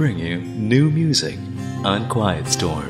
Bring you new music on Quiet Storm.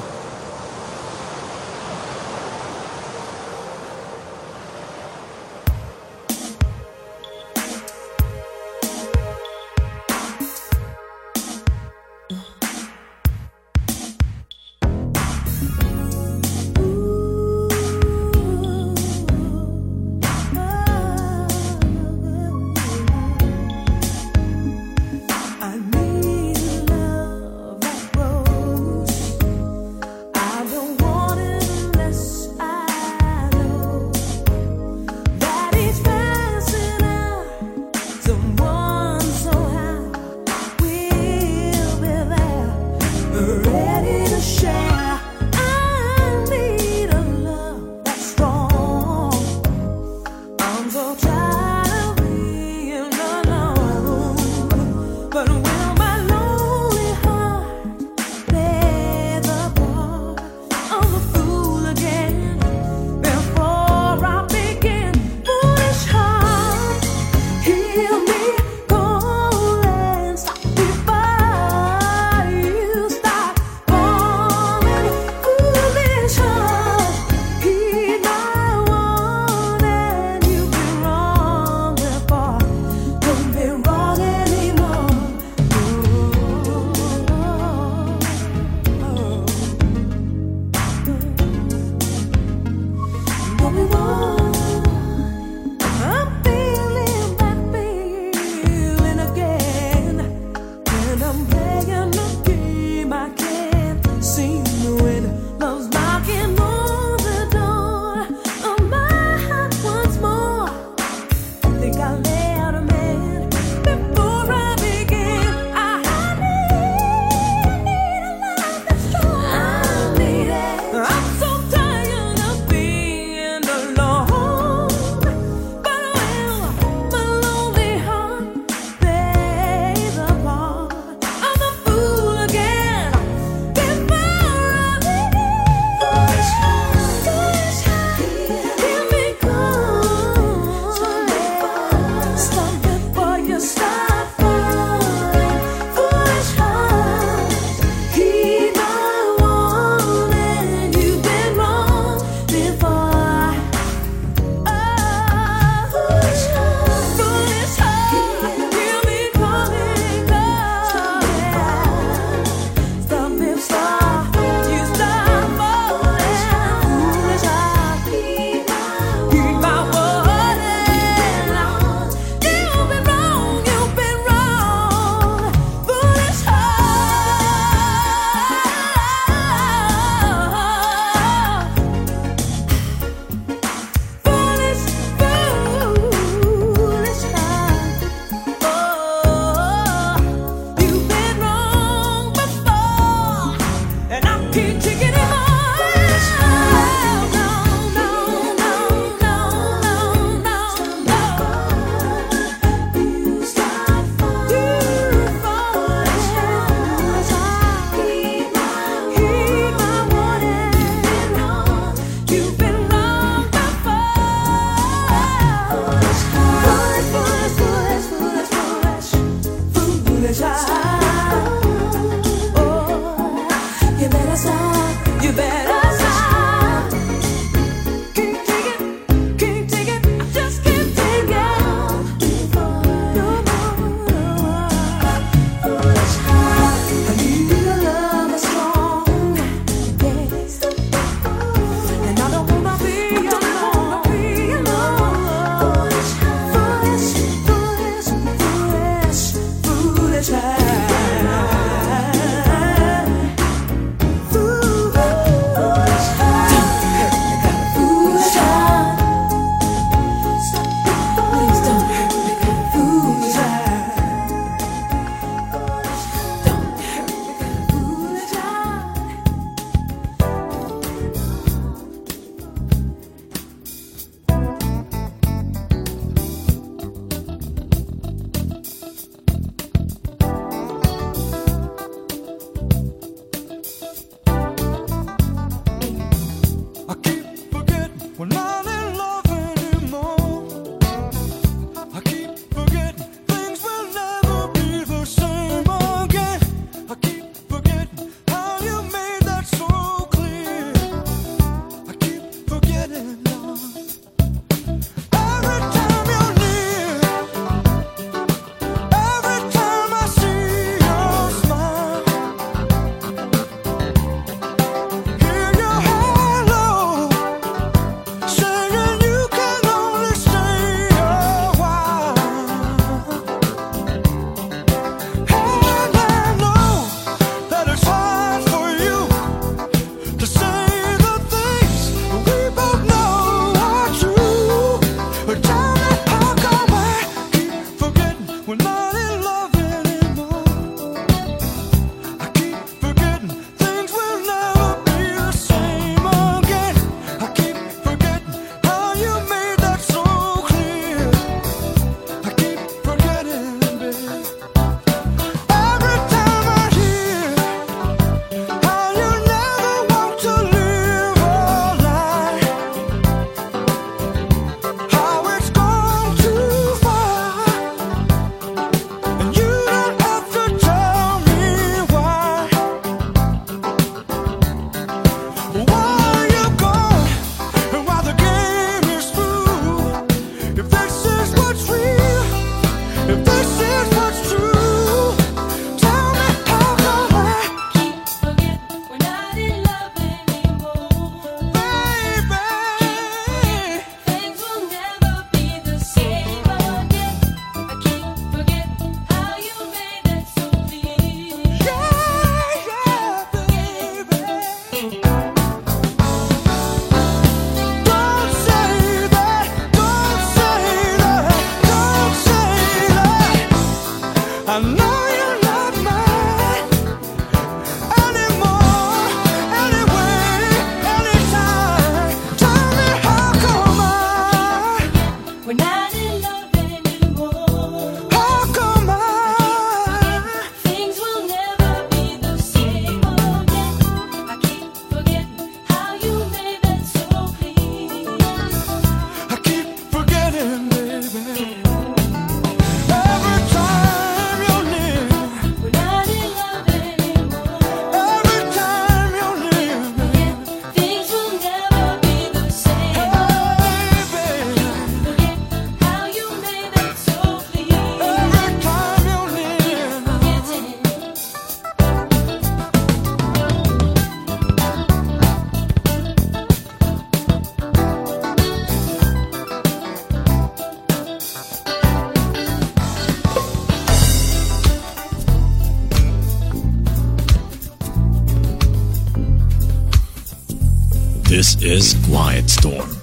is Quiet Storm.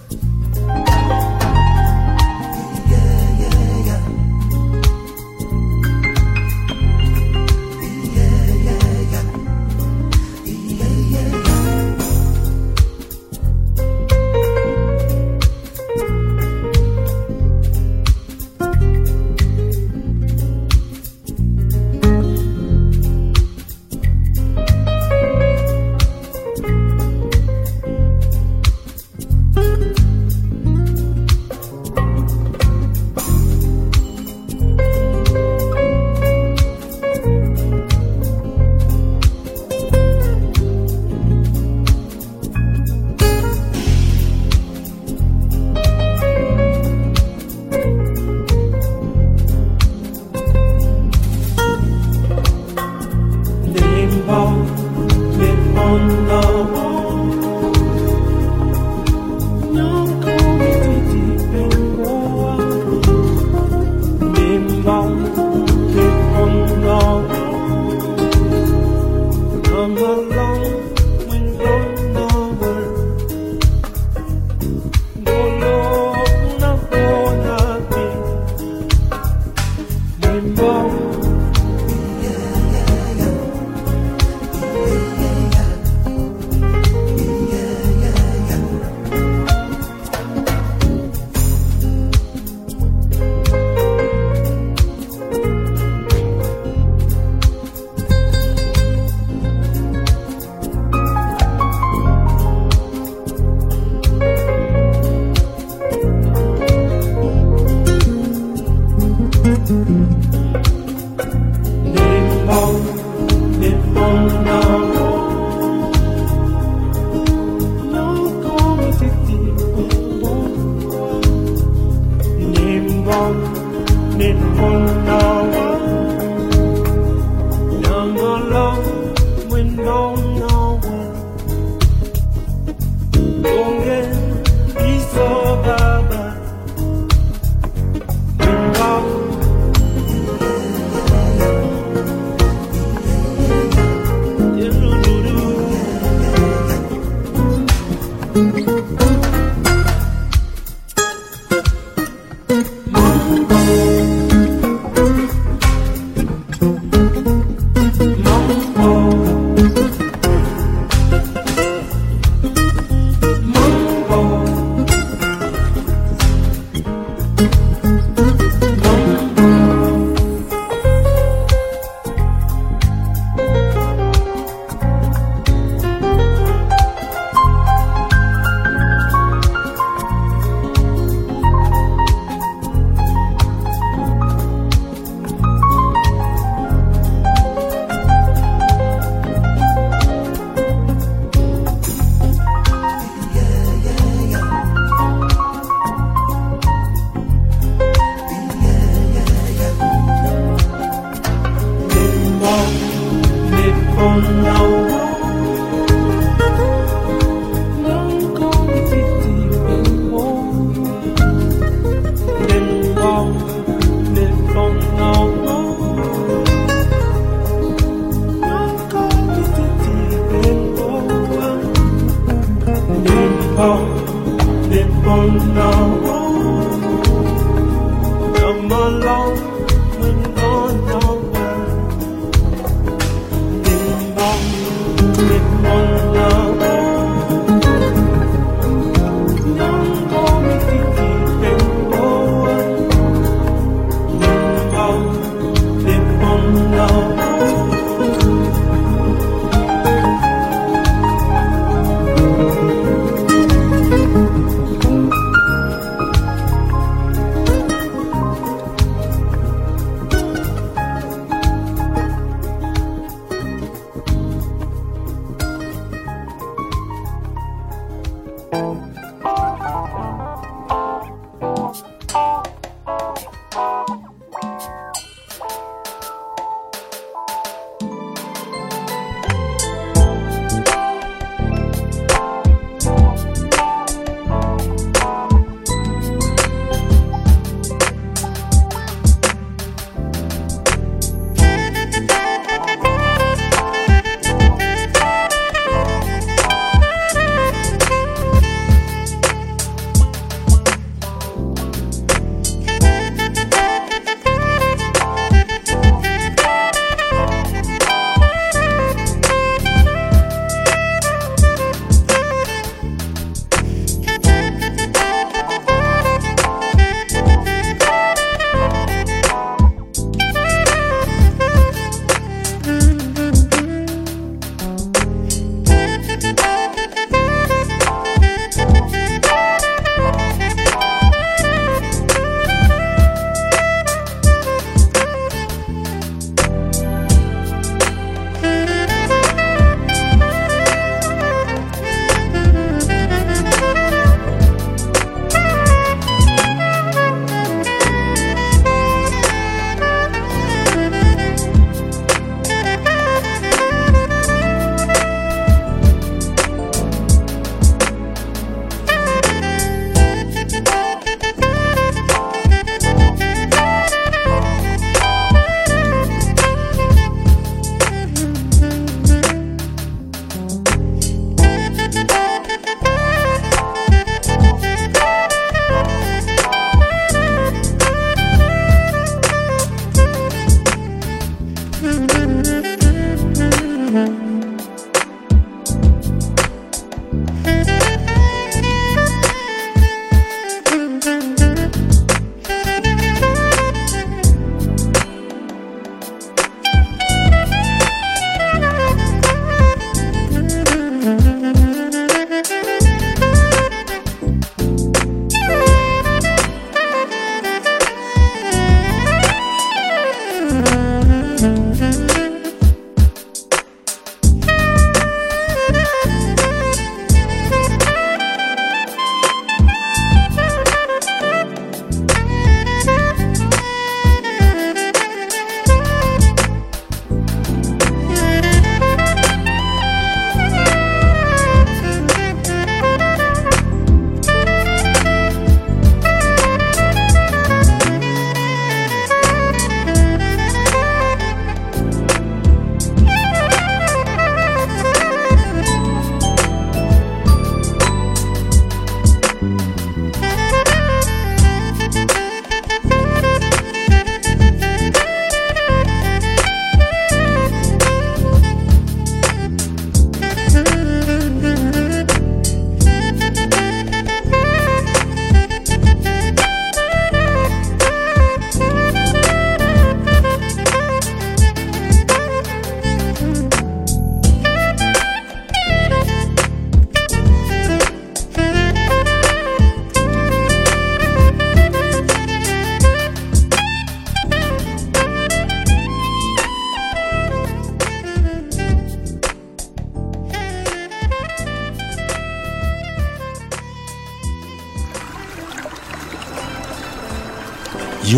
for now. Young alone.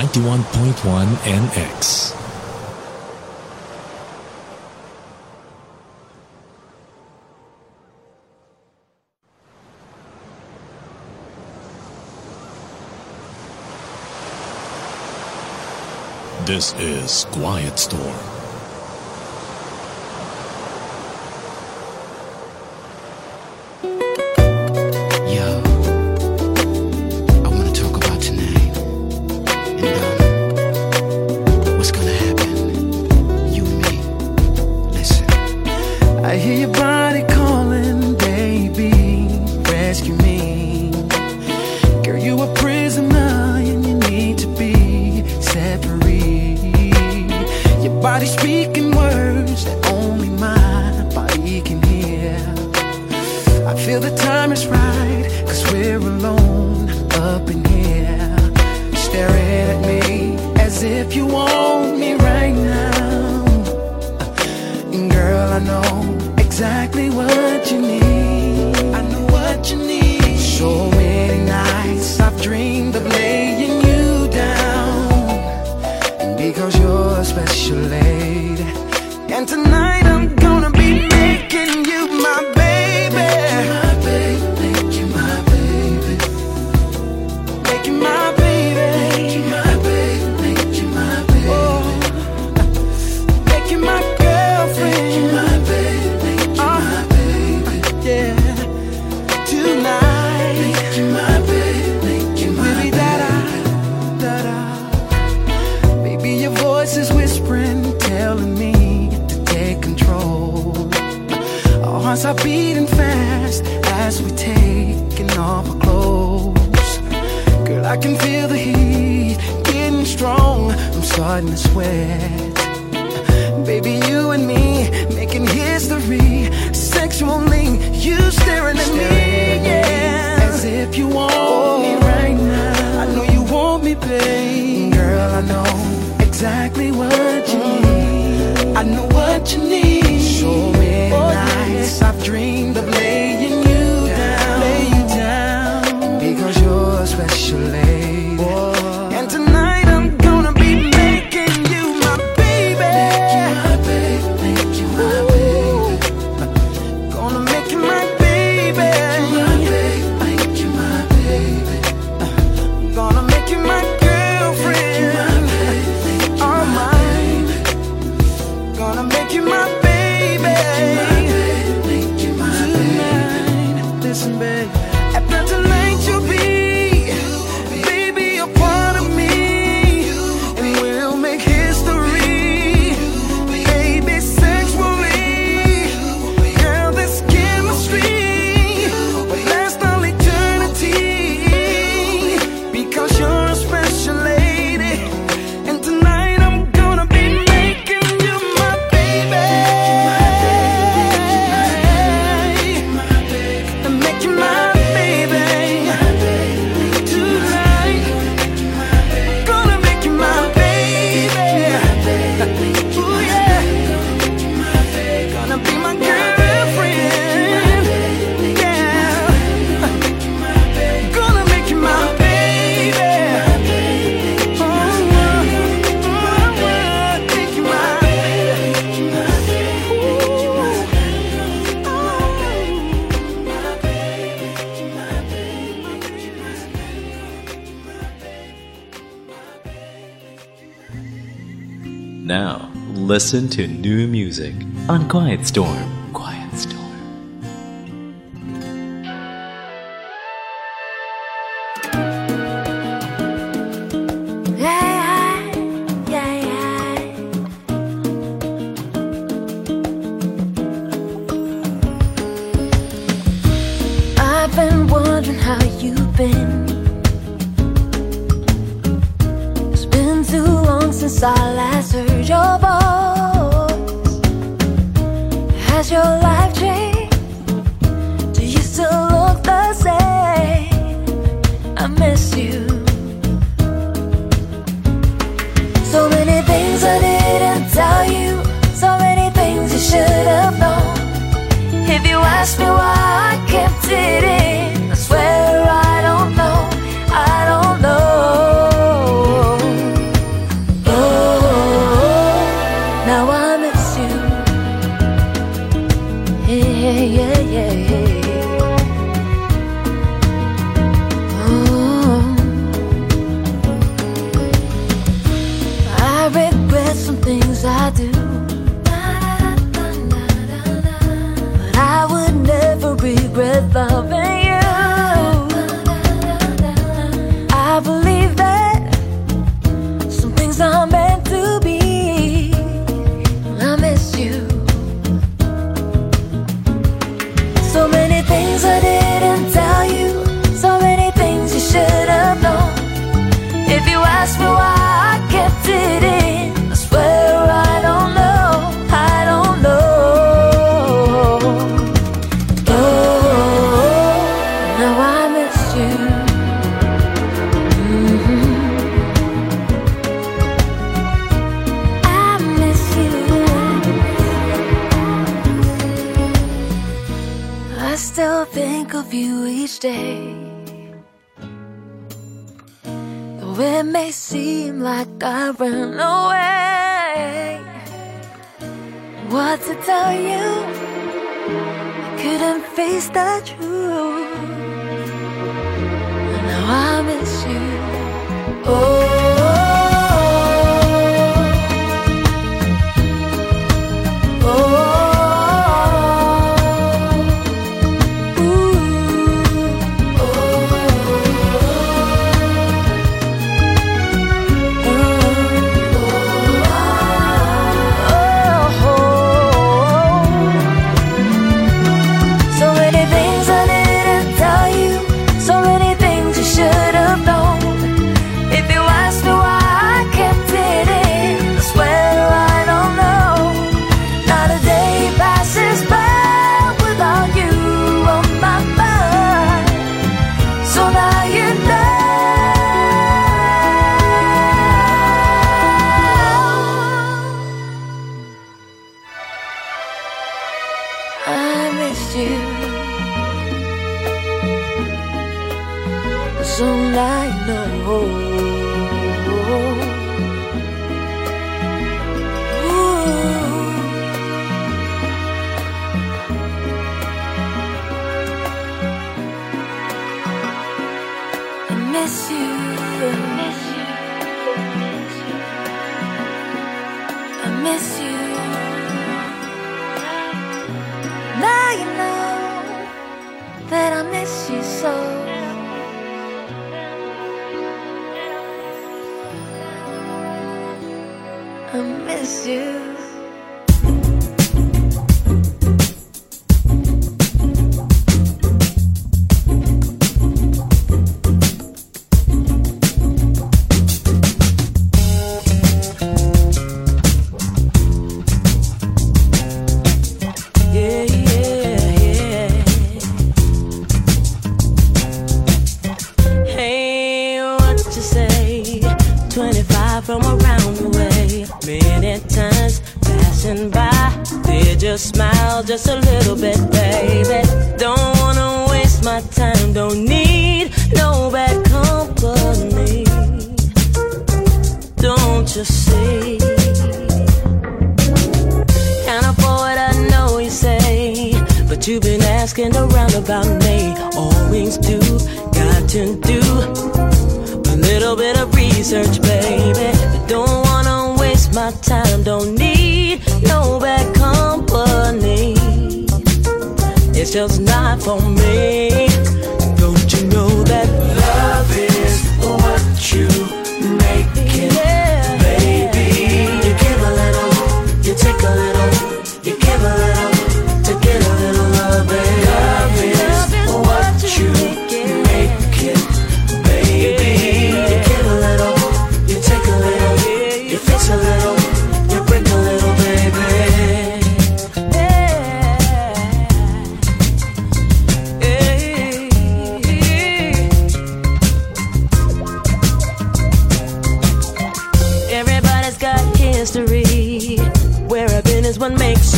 91.1 NX. This is Quiet Storm. what you need. Show me oh, nights yeah. I've dreamed. listen to new music on Quiet Storm. Ask me why I kept it in. without you. I couldn't face the truth.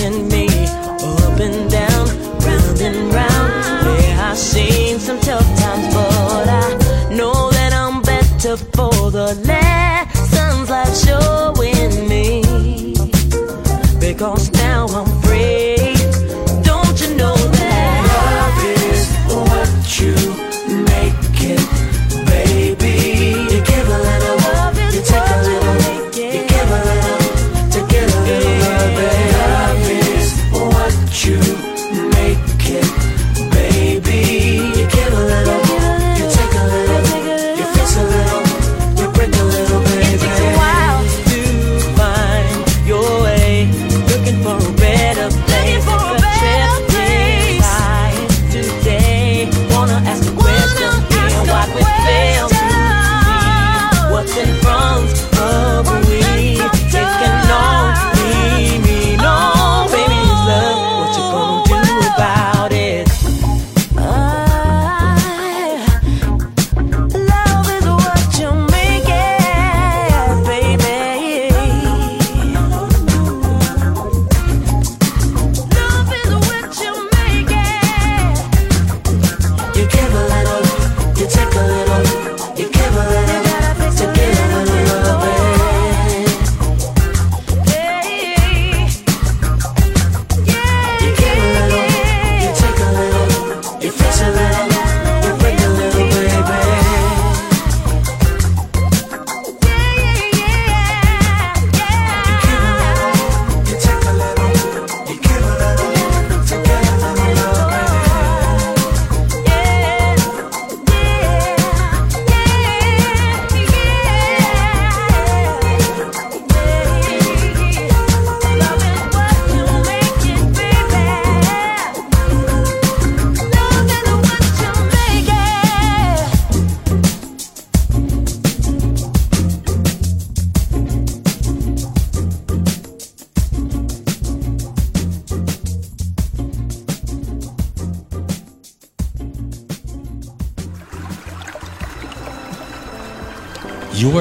In me up and down, round and round. Yeah, I've seen some tough times, but I know that I'm better for the lessons life's showing me. Because now I'm free.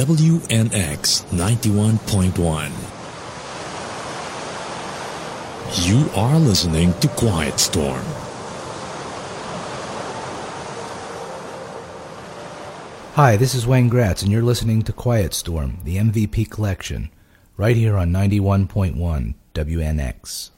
WNX 91.1. You are listening to Quiet Storm. Hi, this is Wayne Gratz, and you're listening to Quiet Storm, the MVP collection, right here on 91.1 WNX.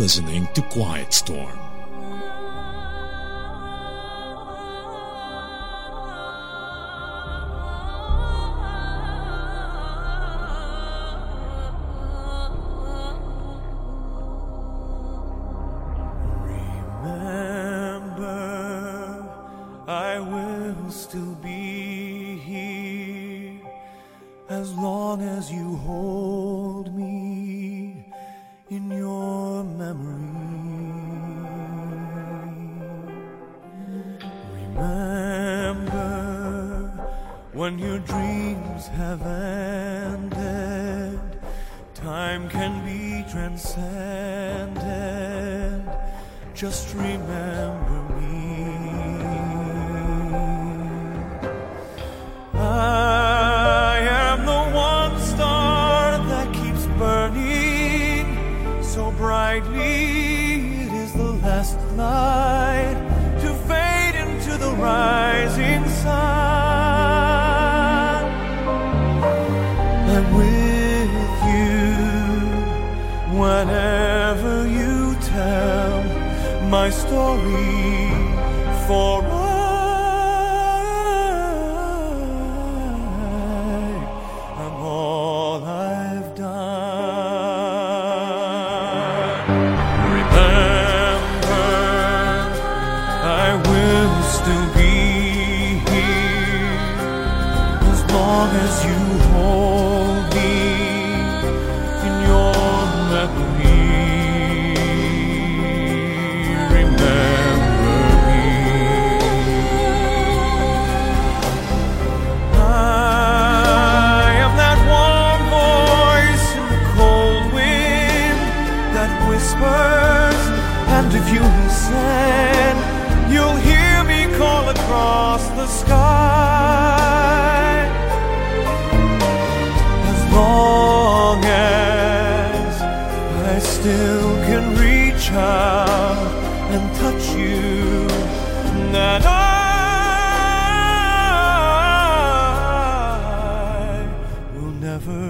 Listening to Quiet Storm.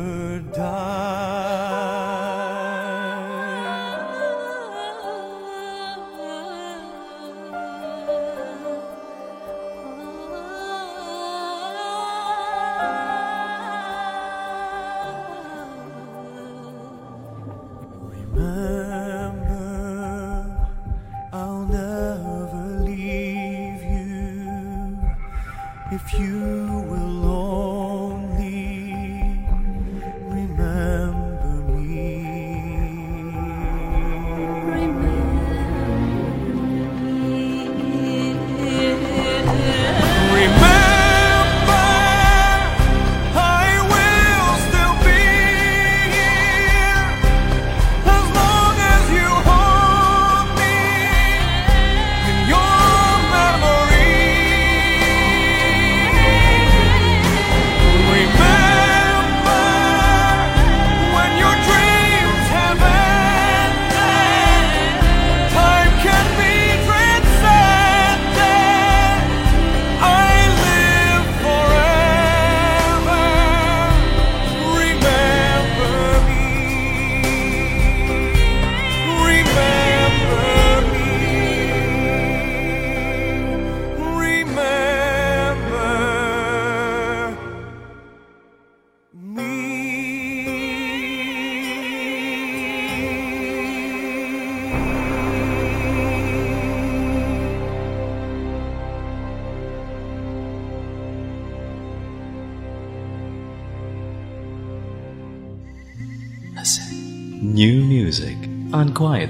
Never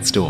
on Quiet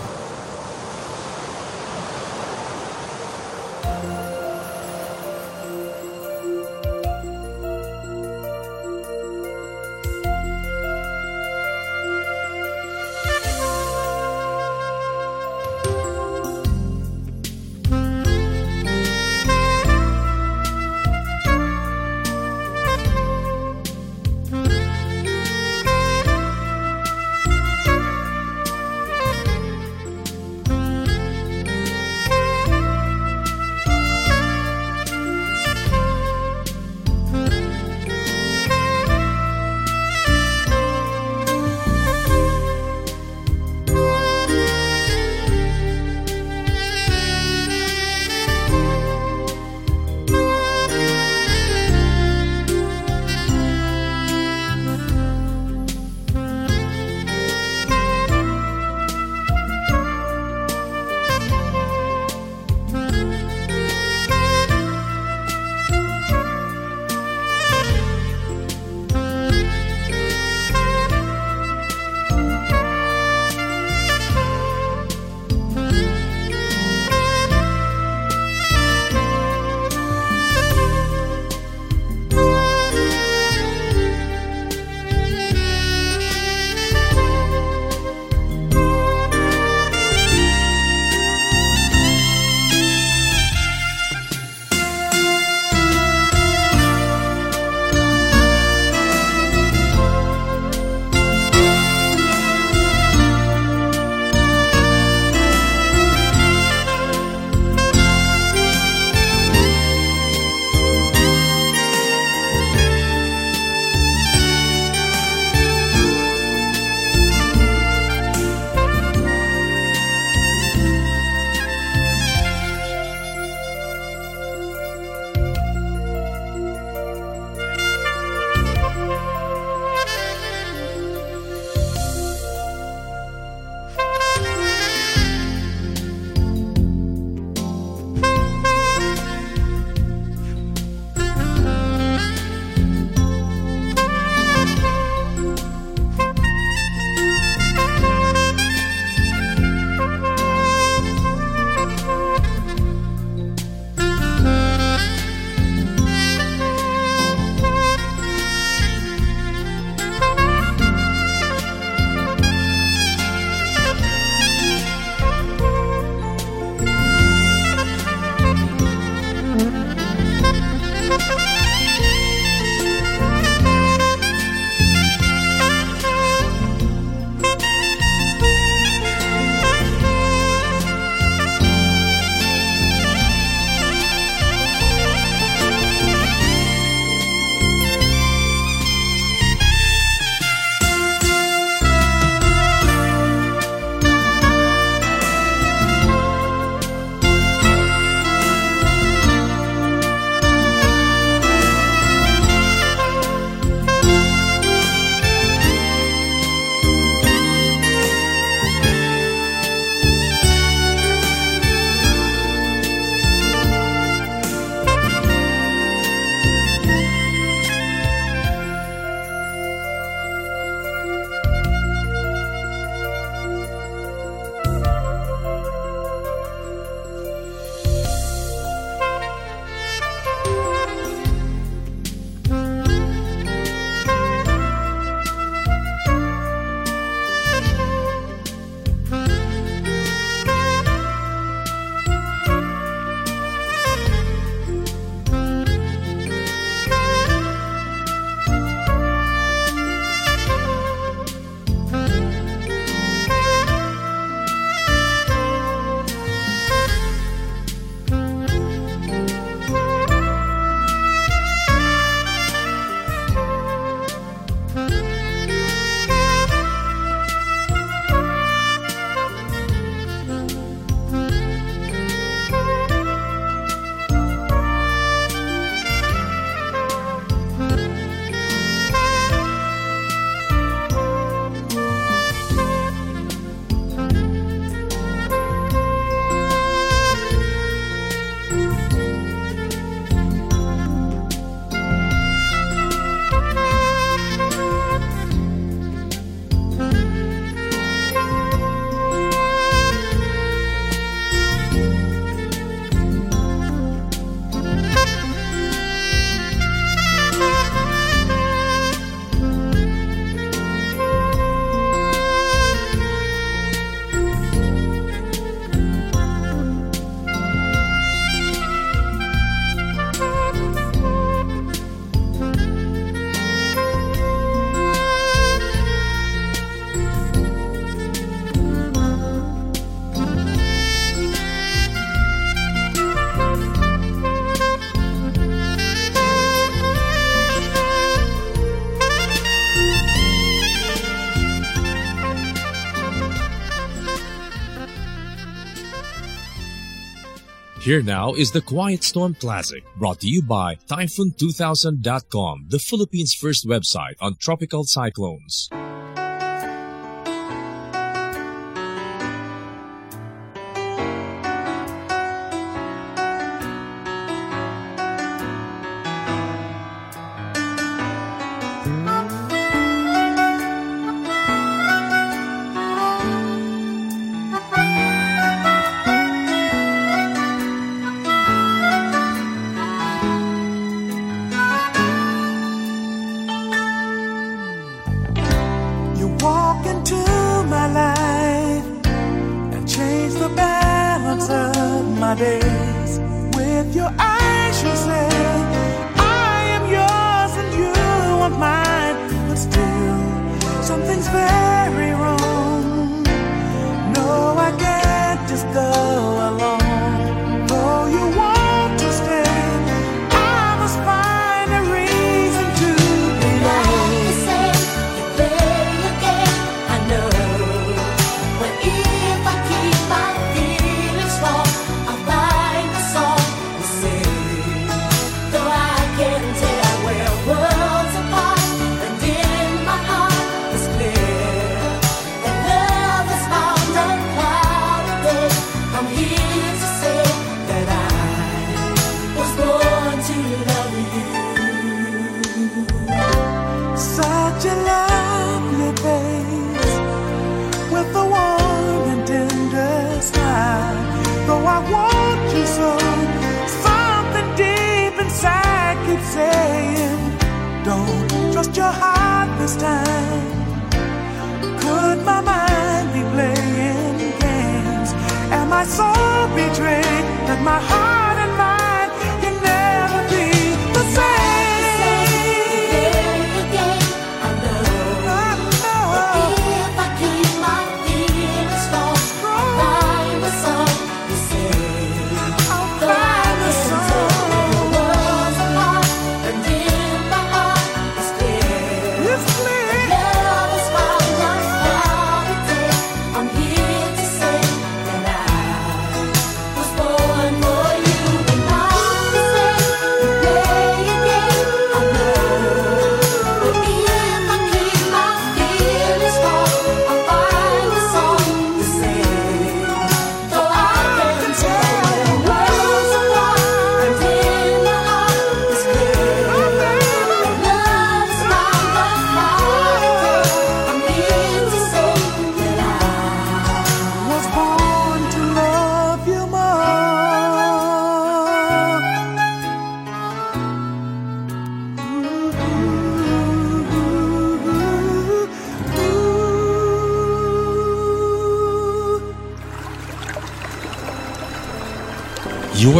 Here now is the Quiet Storm Classic, brought to you by Typhoon2000.com, the Philippines' first website on tropical cyclones.